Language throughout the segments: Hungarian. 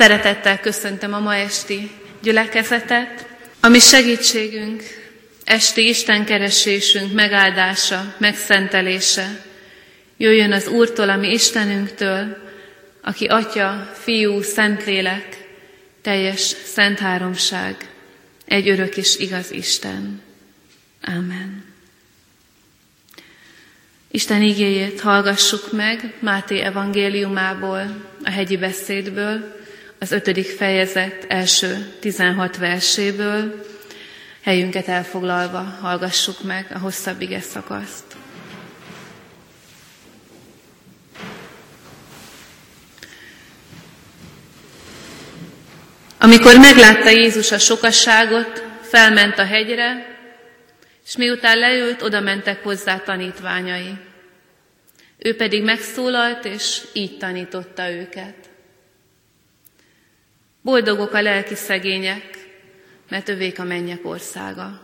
Szeretettel köszöntöm a ma esti gyülekezetet, ami segítségünk, esti Isten keresésünk megáldása, megszentelése. Jöjjön az Úrtól, ami Istenünktől, aki Atya, Fiú, Szentlélek, teljes szent háromság, egy örök és igaz Isten. Amen. Isten igéjét hallgassuk meg Máté evangéliumából, a hegyi beszédből, az ötödik fejezet első 16 verséből, helyünket elfoglalva hallgassuk meg a hosszabb ige szakaszt. Amikor meglátta Jézus a sokasságot, felment a hegyre, és miután leült, oda mentek hozzá tanítványai. Ő pedig megszólalt, és így tanította őket. Boldogok a lelki szegények, mert övék a mennyek országa.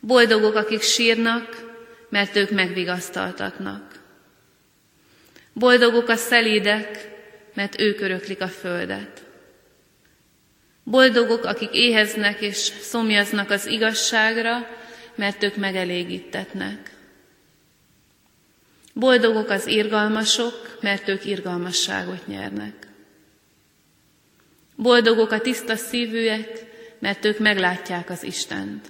Boldogok, akik sírnak, mert ők megvigasztaltatnak. Boldogok a szelídek, mert ők öröklik a földet. Boldogok, akik éheznek és szomjaznak az igazságra, mert ők megelégítetnek. Boldogok az irgalmasok, mert ők irgalmasságot nyernek. Boldogok a tiszta szívűek, mert ők meglátják az Istent.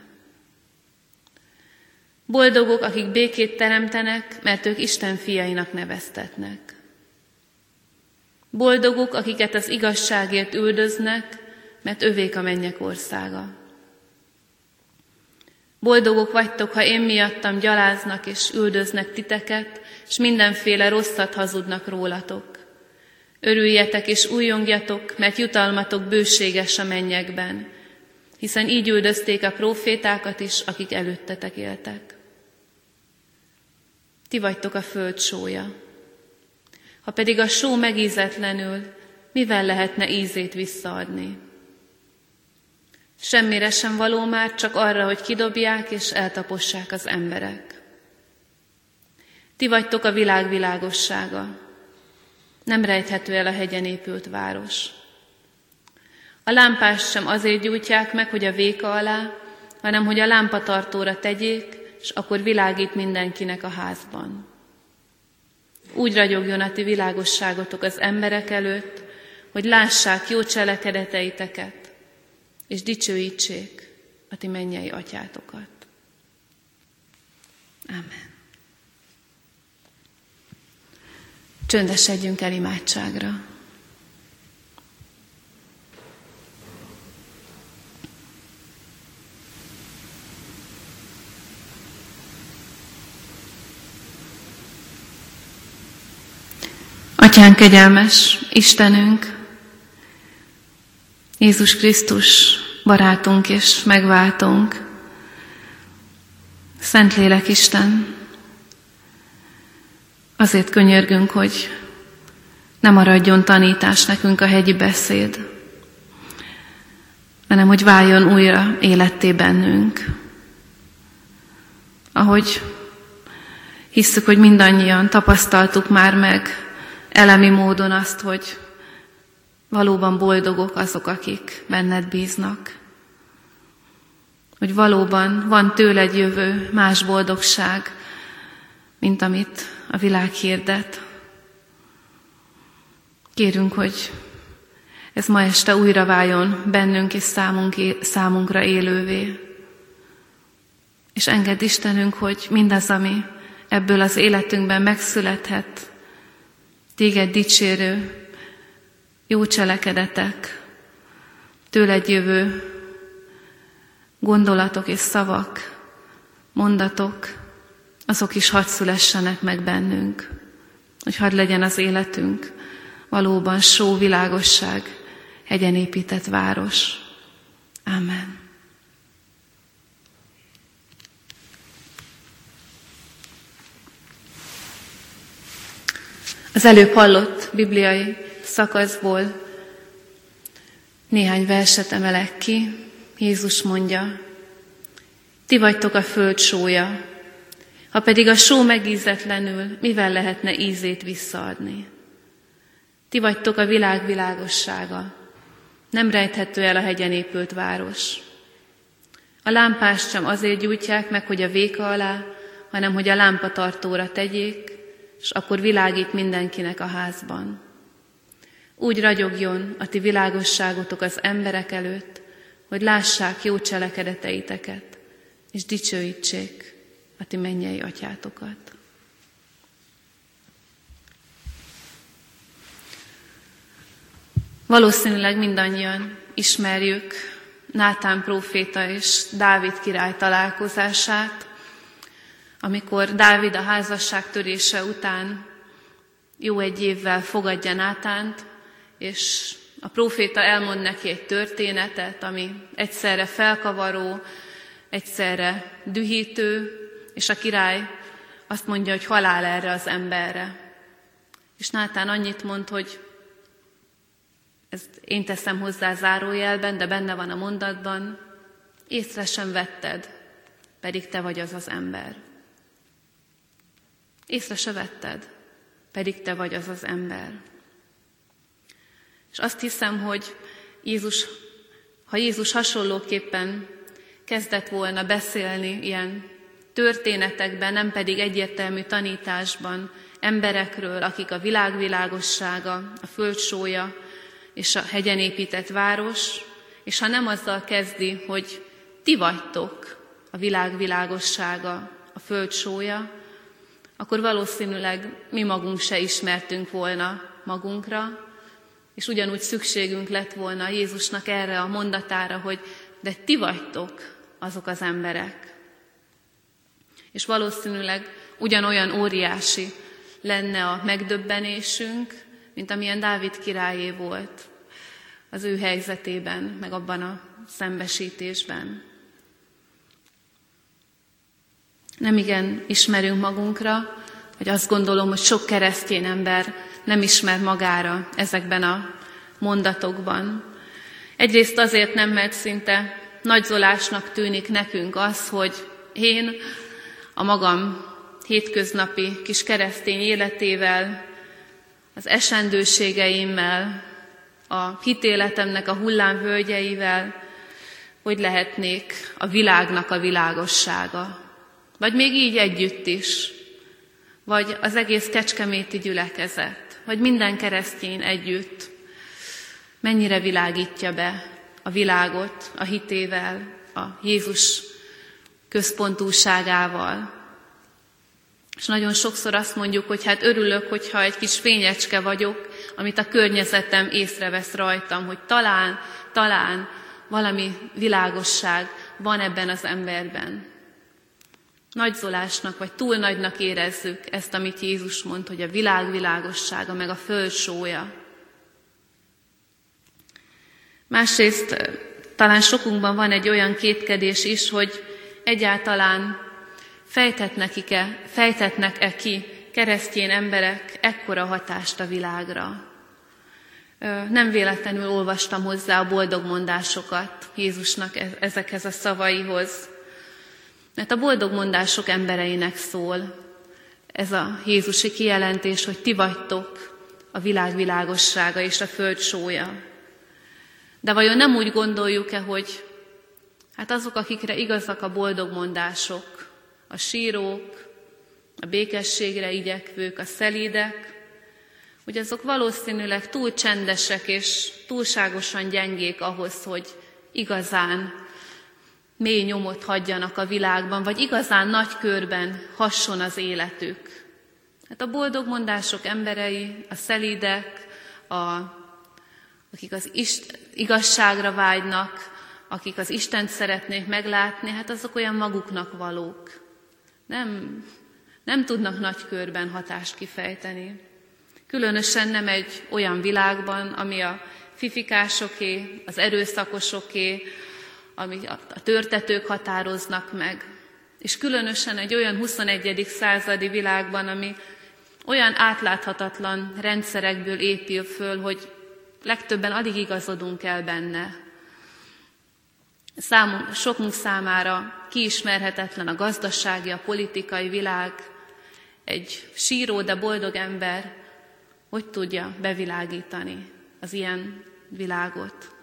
Boldogok, akik békét teremtenek, mert ők Isten fiainak neveztetnek. Boldogok, akiket az igazságért üldöznek, mert övék a mennyek országa. Boldogok vagytok, ha én miattam gyaláznak és üldöznek titeket, és mindenféle rosszat hazudnak rólatok. Örüljetek és újongjatok, mert jutalmatok bőséges a mennyekben, hiszen így üldözték a profétákat is, akik előttetek éltek. Ti vagytok a föld sója. Ha pedig a só megízetlenül, mivel lehetne ízét visszaadni? Semmire sem való már, csak arra, hogy kidobják és eltapossák az emberek. Ti vagytok a világ világossága. Nem rejthető el a hegyen épült város. A lámpást sem azért gyújtják meg, hogy a véka alá, hanem hogy a lámpatartóra tegyék, és akkor világít mindenkinek a házban. Úgy ragyogjon a ti világosságotok az emberek előtt, hogy lássák jó cselekedeteiteket, és dicsőítsék a ti mennyei atyátokat. Amen. Csöndesedjünk el imádságra. Atyán kegyelmes, Istenünk, Jézus Krisztus, barátunk és megváltunk. Szentlélek Isten, azért könyörgünk, hogy ne maradjon tanítás nekünk a hegyi beszéd, hanem hogy váljon újra életté bennünk. Ahogy hisszük, hogy mindannyian tapasztaltuk már meg elemi módon azt, hogy valóban boldogok azok, akik benned bíznak. Hogy valóban van tőled jövő más boldogság, mint amit a világ hirdet. Kérünk, hogy ez ma este újra váljon bennünk és számunk, számunkra élővé. És engedd Istenünk, hogy mindaz, ami ebből az életünkben megszülethet, téged dicsérő, jó cselekedetek, tőled jövő gondolatok és szavak, mondatok, azok is hadd szülessenek meg bennünk, hogy hadd legyen az életünk valóban só világosság, hegyen épített város. Amen. Az előbb hallott bibliai szakaszból néhány verset emelek ki. Jézus mondja, ti vagytok a föld sója, ha pedig a só megízetlenül, mivel lehetne ízét visszaadni? Ti vagytok a világ világossága. Nem rejthető el a hegyen épült város. A lámpást sem azért gyújtják meg, hogy a véka alá, hanem hogy a lámpatartóra tegyék, és akkor világít mindenkinek a házban. Úgy ragyogjon a ti világosságotok az emberek előtt, hogy lássák jó cselekedeteiteket, és dicsőítsék a ti mennyei atyátokat. Valószínűleg mindannyian ismerjük Nátán próféta és Dávid király találkozását, amikor Dávid a házasság törése után jó egy évvel fogadja Nátánt, és a próféta elmond neki egy történetet, ami egyszerre felkavaró, egyszerre dühítő, és a király azt mondja, hogy halál erre az emberre. És Nátán annyit mond, hogy ezt én teszem hozzá zárójelben, de benne van a mondatban, észre sem vetted, pedig te vagy az az ember. Észre se vetted, pedig te vagy az az ember. És azt hiszem, hogy Jézus, ha Jézus hasonlóképpen kezdett volna beszélni ilyen történetekben, nem pedig egyértelmű tanításban emberekről, akik a világvilágossága, a földsója és a hegyen épített város, és ha nem azzal kezdi, hogy ti vagytok a világvilágossága, a földsója, akkor valószínűleg mi magunk se ismertünk volna magunkra, és ugyanúgy szükségünk lett volna Jézusnak erre a mondatára, hogy de ti vagytok azok az emberek. És valószínűleg ugyanolyan óriási lenne a megdöbbenésünk, mint amilyen Dávid királyé volt az ő helyzetében, meg abban a szembesítésben. Nem igen ismerünk magunkra, vagy azt gondolom, hogy sok keresztény ember nem ismer magára ezekben a mondatokban. Egyrészt azért nem, mert szinte nagyzolásnak tűnik nekünk az, hogy én a magam hétköznapi kis keresztény életével, az esendőségeimmel, a hitéletemnek a hullámvölgyeivel, hogy lehetnék a világnak a világossága. Vagy még így együtt is, vagy az egész kecskeméti gyülekezet, vagy minden keresztény együtt, mennyire világítja be a világot a hitével, a Jézus központúságával. És nagyon sokszor azt mondjuk, hogy hát örülök, hogyha egy kis fényecske vagyok, amit a környezetem észrevesz rajtam, hogy talán, talán valami világosság van ebben az emberben nagyzolásnak, vagy túl nagynak érezzük ezt, amit Jézus mond, hogy a világ világossága, meg a föld sója. Másrészt talán sokunkban van egy olyan kétkedés is, hogy egyáltalán fejtetnek-e, fejtetnek-e ki keresztjén emberek ekkora hatást a világra. Nem véletlenül olvastam hozzá a boldog mondásokat Jézusnak e-, ezekhez a szavaihoz. Mert a boldog mondások embereinek szól ez a Jézusi kijelentés, hogy ti vagytok a világ világossága és a föld sója. De vajon nem úgy gondoljuk-e, hogy hát azok, akikre igazak a boldog mondások, a sírók, a békességre igyekvők, a szelídek, hogy azok valószínűleg túl csendesek és túlságosan gyengék ahhoz, hogy igazán mély nyomot hagyjanak a világban, vagy igazán nagy körben hasson az életük. Hát a boldog mondások emberei, a szelídek, a, akik az ist, igazságra vágynak, akik az Istent szeretnék meglátni, hát azok olyan maguknak valók. Nem, nem tudnak nagy körben hatást kifejteni. Különösen nem egy olyan világban, ami a fifikásoké, az erőszakosoké, amit a törtetők határoznak meg. És különösen egy olyan 21. századi világban, ami olyan átláthatatlan rendszerekből épül föl, hogy legtöbben alig igazodunk el benne. Számunk, sokunk számára kiismerhetetlen a gazdasági, a politikai világ, egy síró, de boldog ember hogy tudja bevilágítani az ilyen világot.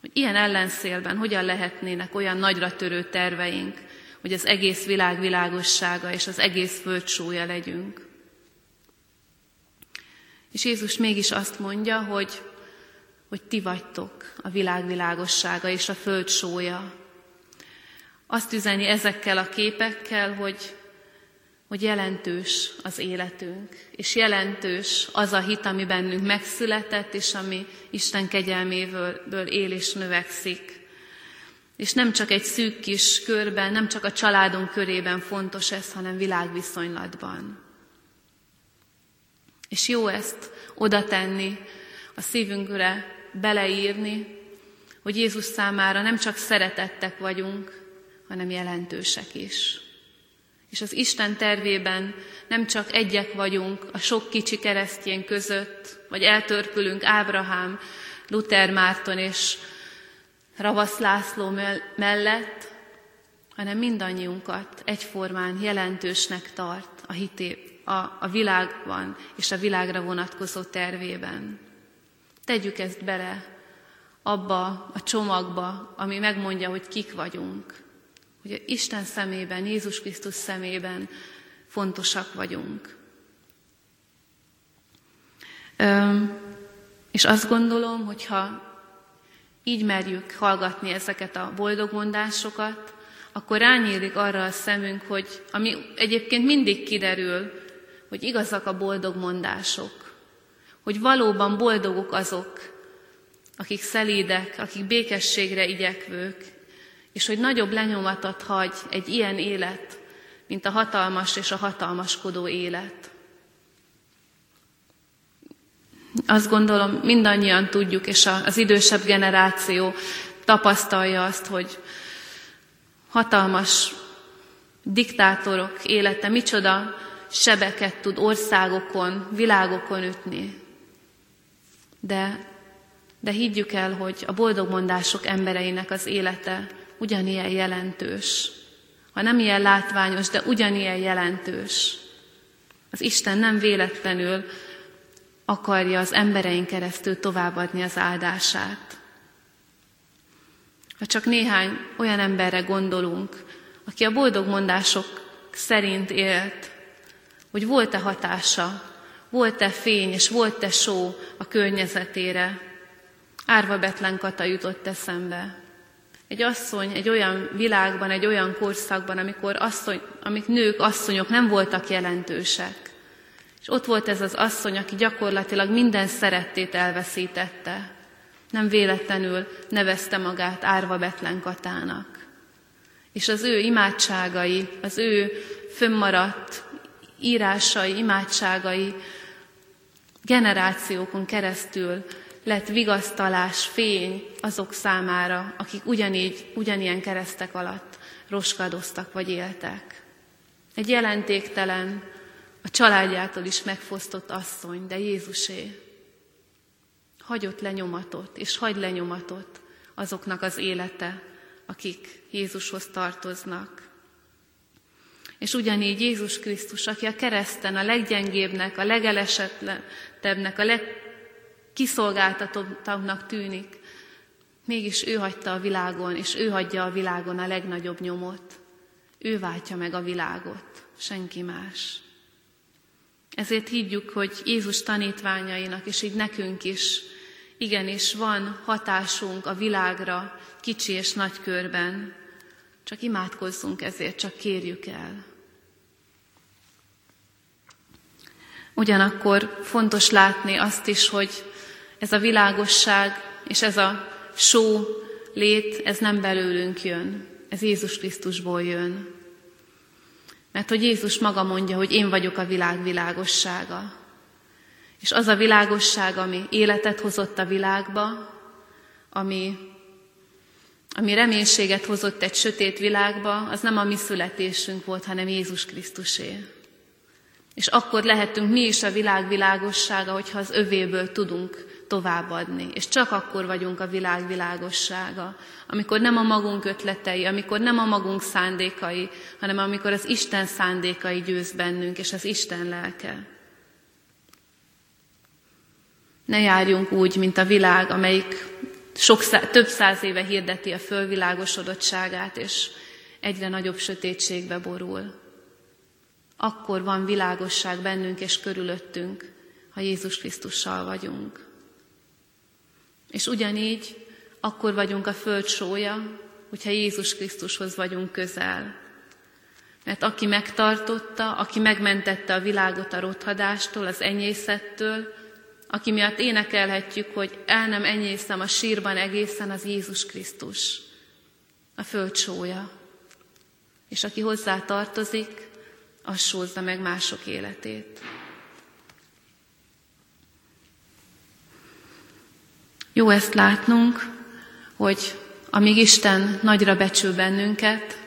Hogy ilyen ellenszélben hogyan lehetnének olyan nagyra törő terveink, hogy az egész világ világossága és az egész föld súlya legyünk. És Jézus mégis azt mondja, hogy, hogy ti vagytok a világ világossága és a föld sója. Azt üzeni ezekkel a képekkel, hogy, hogy jelentős az életünk, és jelentős az a hit, ami bennünk megszületett, és ami Isten kegyelméből él és növekszik. És nem csak egy szűk kis körben, nem csak a családunk körében fontos ez, hanem világviszonylatban. És jó ezt oda tenni, a szívünkre beleírni, hogy Jézus számára nem csak szeretettek vagyunk, hanem jelentősek is. És az Isten tervében nem csak egyek vagyunk a sok kicsi keresztjén között, vagy eltörpülünk Ábrahám, Luther Márton és Ravasz László mellett, hanem mindannyiunkat egyformán jelentősnek tart a, hité, a, a világban és a világra vonatkozó tervében. Tegyük ezt bele abba a csomagba, ami megmondja, hogy kik vagyunk. Hogy Isten szemében, Jézus Krisztus szemében fontosak vagyunk. És azt gondolom, hogyha így merjük hallgatni ezeket a boldog mondásokat, akkor rányílik arra a szemünk, hogy ami egyébként mindig kiderül, hogy igazak a boldog mondások, hogy valóban boldogok azok, akik szelídek, akik békességre igyekvők, és hogy nagyobb lenyomatot hagy egy ilyen élet, mint a hatalmas és a hatalmaskodó élet. Azt gondolom, mindannyian tudjuk, és az idősebb generáció tapasztalja azt, hogy hatalmas diktátorok élete micsoda sebeket tud országokon, világokon ütni. De, de higgyük el, hogy a boldogmondások embereinek az élete ugyanilyen jelentős. Ha nem ilyen látványos, de ugyanilyen jelentős. Az Isten nem véletlenül akarja az embereink keresztül továbbadni az áldását. Ha csak néhány olyan emberre gondolunk, aki a boldog mondások szerint élt, hogy volt-e hatása, volt-e fény és volt-e só a környezetére, Árva Betlen Kata jutott eszembe. Egy asszony egy olyan világban, egy olyan korszakban, amikor asszony, amik nők, asszonyok nem voltak jelentősek. És ott volt ez az asszony, aki gyakorlatilag minden szerettét elveszítette. Nem véletlenül nevezte magát Árva Betlen Katának. És az ő imádságai, az ő fönnmaradt írásai, imádságai generációkon keresztül lett vigasztalás, fény azok számára, akik ugyanígy, ugyanilyen keresztek alatt roskadoztak vagy éltek. Egy jelentéktelen, a családjától is megfosztott asszony, de Jézusé hagyott lenyomatot, és hagy lenyomatot azoknak az élete, akik Jézushoz tartoznak. És ugyanígy Jézus Krisztus, aki a kereszten a leggyengébbnek, a legelesettebbnek, a legkiszolgáltatottabbnak tűnik, mégis ő hagyta a világon, és ő hagyja a világon a legnagyobb nyomot. Ő váltja meg a világot, senki más. Ezért higgyük, hogy Jézus tanítványainak, és így nekünk is, igenis van hatásunk a világra, kicsi és nagy körben. Csak imádkozzunk ezért, csak kérjük el. Ugyanakkor fontos látni azt is, hogy ez a világosság és ez a só lét, ez nem belőlünk jön, ez Jézus Krisztusból jön. Mert hogy Jézus maga mondja, hogy én vagyok a világ világossága. És az a világosság, ami életet hozott a világba, ami, ami reménységet hozott egy sötét világba, az nem a mi születésünk volt, hanem Jézus Krisztusé. És akkor lehetünk mi is a világ világossága, hogyha az övéből tudunk továbbadni. És csak akkor vagyunk a világ világossága, amikor nem a magunk ötletei, amikor nem a magunk szándékai, hanem amikor az Isten szándékai győz bennünk, és az Isten lelke. Ne járjunk úgy, mint a világ, amelyik sok szá- több száz éve hirdeti a fölvilágosodottságát, és egyre nagyobb sötétségbe borul. Akkor van világosság bennünk és körülöttünk, ha Jézus Krisztussal vagyunk. És ugyanígy akkor vagyunk a föld sója, hogyha Jézus Krisztushoz vagyunk közel. Mert aki megtartotta, aki megmentette a világot a rothadástól, az enyészettől, aki miatt énekelhetjük, hogy el nem enyészem a sírban egészen, az Jézus Krisztus, a föld sója. És aki hozzá tartozik, az sózza meg mások életét. Jó ezt látnunk, hogy amíg Isten nagyra becsül bennünket,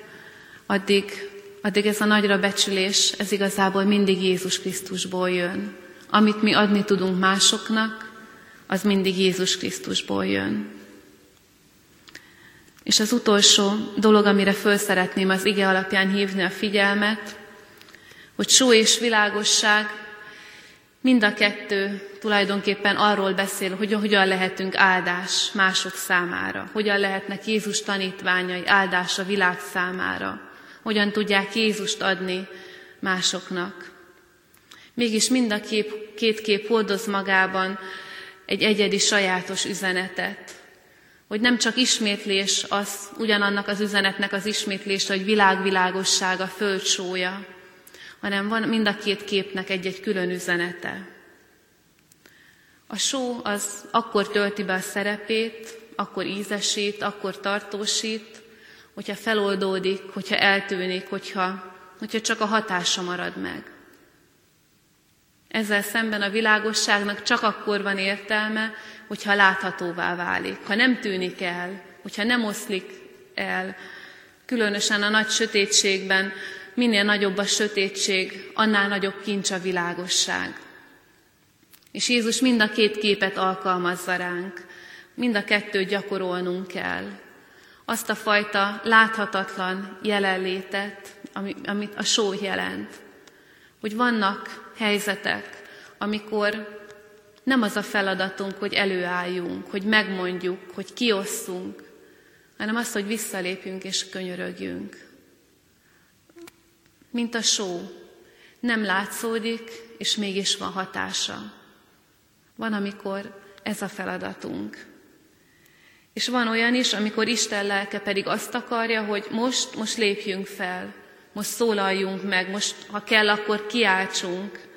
addig, addig ez a nagyra becsülés, ez igazából mindig Jézus Krisztusból jön. Amit mi adni tudunk másoknak, az mindig Jézus Krisztusból jön. És az utolsó dolog, amire föl szeretném az ige alapján hívni a figyelmet, hogy só és világosság mind a kettő tulajdonképpen arról beszél, hogy hogyan lehetünk áldás mások számára, hogyan lehetnek Jézus tanítványai áldás a világ számára, hogyan tudják Jézust adni másoknak. Mégis mind a kép, két kép hordoz magában egy egyedi sajátos üzenetet, hogy nem csak ismétlés az, ugyanannak az üzenetnek az ismétlés, hogy világvilágossága, földsója, hanem van mind a két képnek egy-egy külön üzenete. A só az akkor tölti be a szerepét, akkor ízesít, akkor tartósít, hogyha feloldódik, hogyha eltűnik, hogyha, hogyha csak a hatása marad meg. Ezzel szemben a világosságnak csak akkor van értelme, hogyha láthatóvá válik, ha nem tűnik el, hogyha nem oszlik el, különösen a nagy sötétségben, minél nagyobb a sötétség, annál nagyobb kincs a világosság. És Jézus mind a két képet alkalmazza ránk, mind a kettőt gyakorolnunk kell. Azt a fajta láthatatlan jelenlétet, amit a só jelent. Hogy vannak helyzetek, amikor nem az a feladatunk, hogy előálljunk, hogy megmondjuk, hogy kiosszunk, hanem az, hogy visszalépjünk és könyörögjünk. Mint a só, nem látszódik, és mégis van hatása. Van, amikor ez a feladatunk. És van olyan is, amikor Isten lelke pedig azt akarja, hogy most, most lépjünk fel, most szólaljunk meg, most, ha kell, akkor kiáltsunk,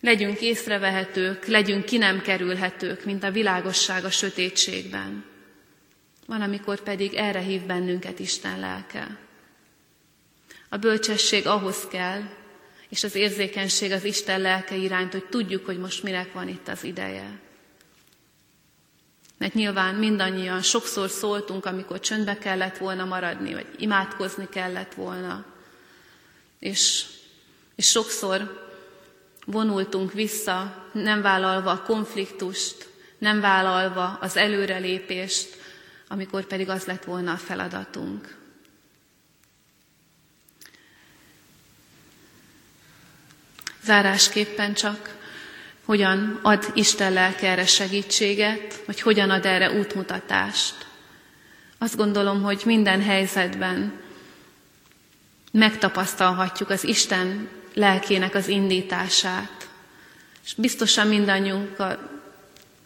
legyünk észrevehetők, legyünk ki nem kerülhetők, mint a világosság a sötétségben. Van, amikor pedig erre hív bennünket Isten lelke. A bölcsesség ahhoz kell, és az érzékenység az Isten lelke iránt, hogy tudjuk, hogy most minek van itt az ideje. Mert nyilván mindannyian sokszor szóltunk, amikor csöndbe kellett volna maradni, vagy imádkozni kellett volna. És, és sokszor vonultunk vissza, nem vállalva a konfliktust, nem vállalva az előrelépést, amikor pedig az lett volna a feladatunk. Zárásképpen csak hogyan ad Isten lelke erre segítséget, vagy hogyan ad erre útmutatást. Azt gondolom, hogy minden helyzetben megtapasztalhatjuk az Isten lelkének az indítását. És biztosan mindannyiunk,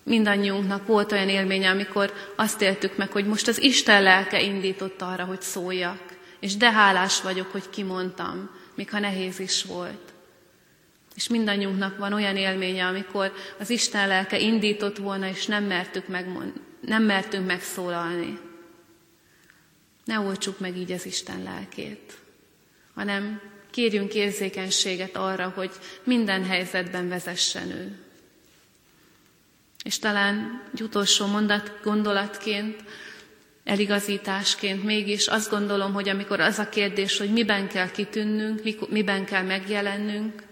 mindannyiunknak volt olyan élménye, amikor azt éltük meg, hogy most az Isten lelke indított arra, hogy szóljak. És de hálás vagyok, hogy kimondtam, még ha nehéz is volt. És mindannyiunknak van olyan élménye, amikor az Isten lelke indított volna, és nem, mertük megmond, nem mertünk megszólalni. Ne oltsuk meg így az Isten lelkét, hanem kérjünk érzékenységet arra, hogy minden helyzetben vezessen ő. És talán egy utolsó mondat gondolatként, eligazításként mégis azt gondolom, hogy amikor az a kérdés, hogy miben kell kitűnnünk, miben kell megjelennünk,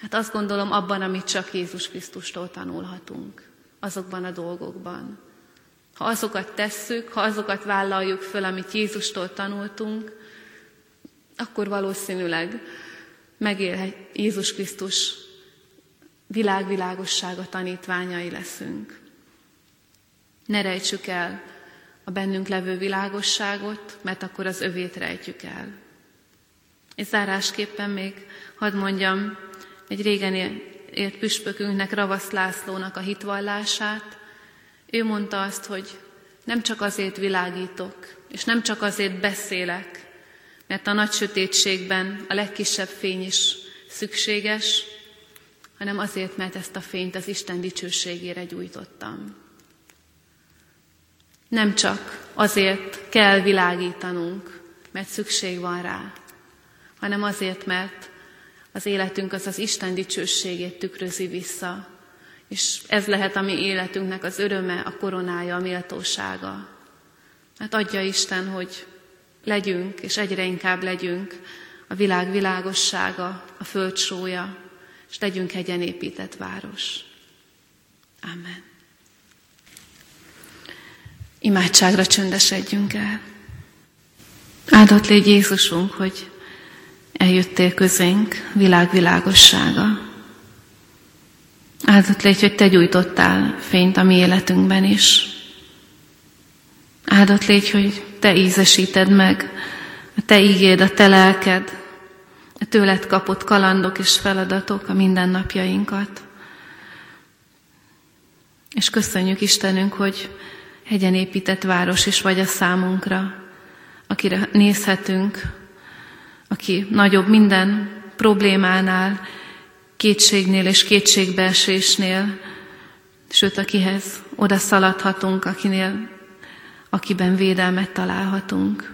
Hát azt gondolom abban, amit csak Jézus Krisztustól tanulhatunk, azokban a dolgokban. Ha azokat tesszük, ha azokat vállaljuk föl, amit Jézustól tanultunk, akkor valószínűleg megélhet Jézus Krisztus világvilágossága tanítványai leszünk. Ne rejtsük el a bennünk levő világosságot, mert akkor az övét rejtjük el. És zárásképpen még hadd mondjam egy régen ért püspökünknek, Ravasz Lászlónak a hitvallását. Ő mondta azt, hogy nem csak azért világítok, és nem csak azért beszélek, mert a nagy sötétségben a legkisebb fény is szükséges, hanem azért, mert ezt a fényt az Isten dicsőségére gyújtottam. Nem csak azért kell világítanunk, mert szükség van rá, hanem azért, mert az életünk az az Isten dicsőségét tükrözi vissza, és ez lehet a mi életünknek az öröme, a koronája, a méltósága. Hát adja Isten, hogy legyünk, és egyre inkább legyünk a világ világossága, a föld sója, és legyünk egyen épített város. Amen. Imádságra csöndesedjünk el. Áldott légy Jézusunk, hogy eljöttél közénk világ világossága. Áldott légy, hogy te gyújtottál fényt a mi életünkben is. Áldott légy, hogy te ízesíted meg a te ígéd, a te lelked, a tőled kapott kalandok és feladatok a mindennapjainkat. És köszönjük Istenünk, hogy hegyen épített város is vagy a számunkra, akire nézhetünk, aki nagyobb minden problémánál, kétségnél és kétségbeesésnél, sőt, akihez oda szaladhatunk, akinél, akiben védelmet találhatunk.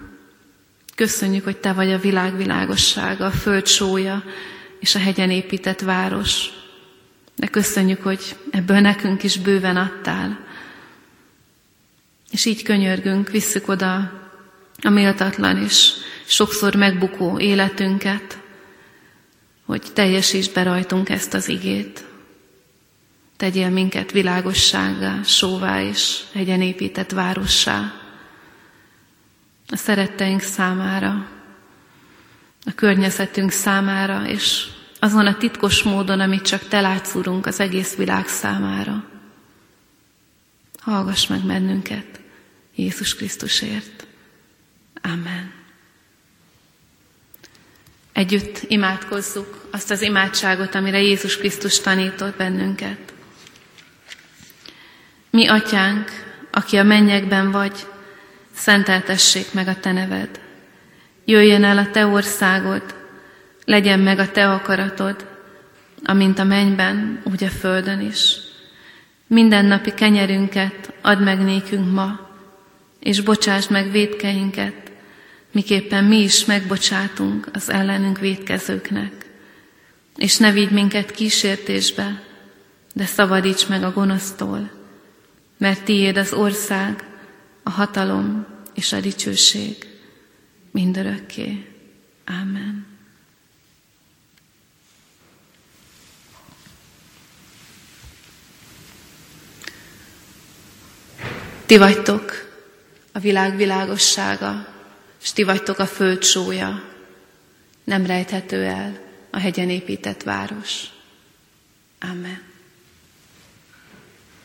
Köszönjük, hogy Te vagy a világ világossága, a föld sója és a hegyen épített város. De köszönjük, hogy ebből nekünk is bőven adtál. És így könyörgünk, visszük oda a méltatlan és sokszor megbukó életünket, hogy teljesítsd be rajtunk ezt az igét. Tegyél minket világosságá, sóvá és hegyen épített várossá. A szeretteink számára, a környezetünk számára, és azon a titkos módon, amit csak Te látsz, Urunk, az egész világ számára. Hallgass meg bennünket Jézus Krisztusért. Amen. Együtt imádkozzuk azt az imádságot, amire Jézus Krisztus tanított bennünket. Mi, Atyánk, aki a mennyekben vagy, szenteltessék meg a Te neved. Jöjjön el a Te országod, legyen meg a Te akaratod, amint a mennyben, úgy a földön is. Mindennapi kenyerünket add meg nékünk ma, és bocsásd meg védkeinket, miképpen mi is megbocsátunk az ellenünk védkezőknek. És ne vigy minket kísértésbe, de szabadíts meg a gonosztól, mert tiéd az ország, a hatalom és a dicsőség mindörökké. Amen. Ti vagytok a világ világossága, és ti vagytok a föld sója. Nem rejthető el a hegyen épített város. Amen.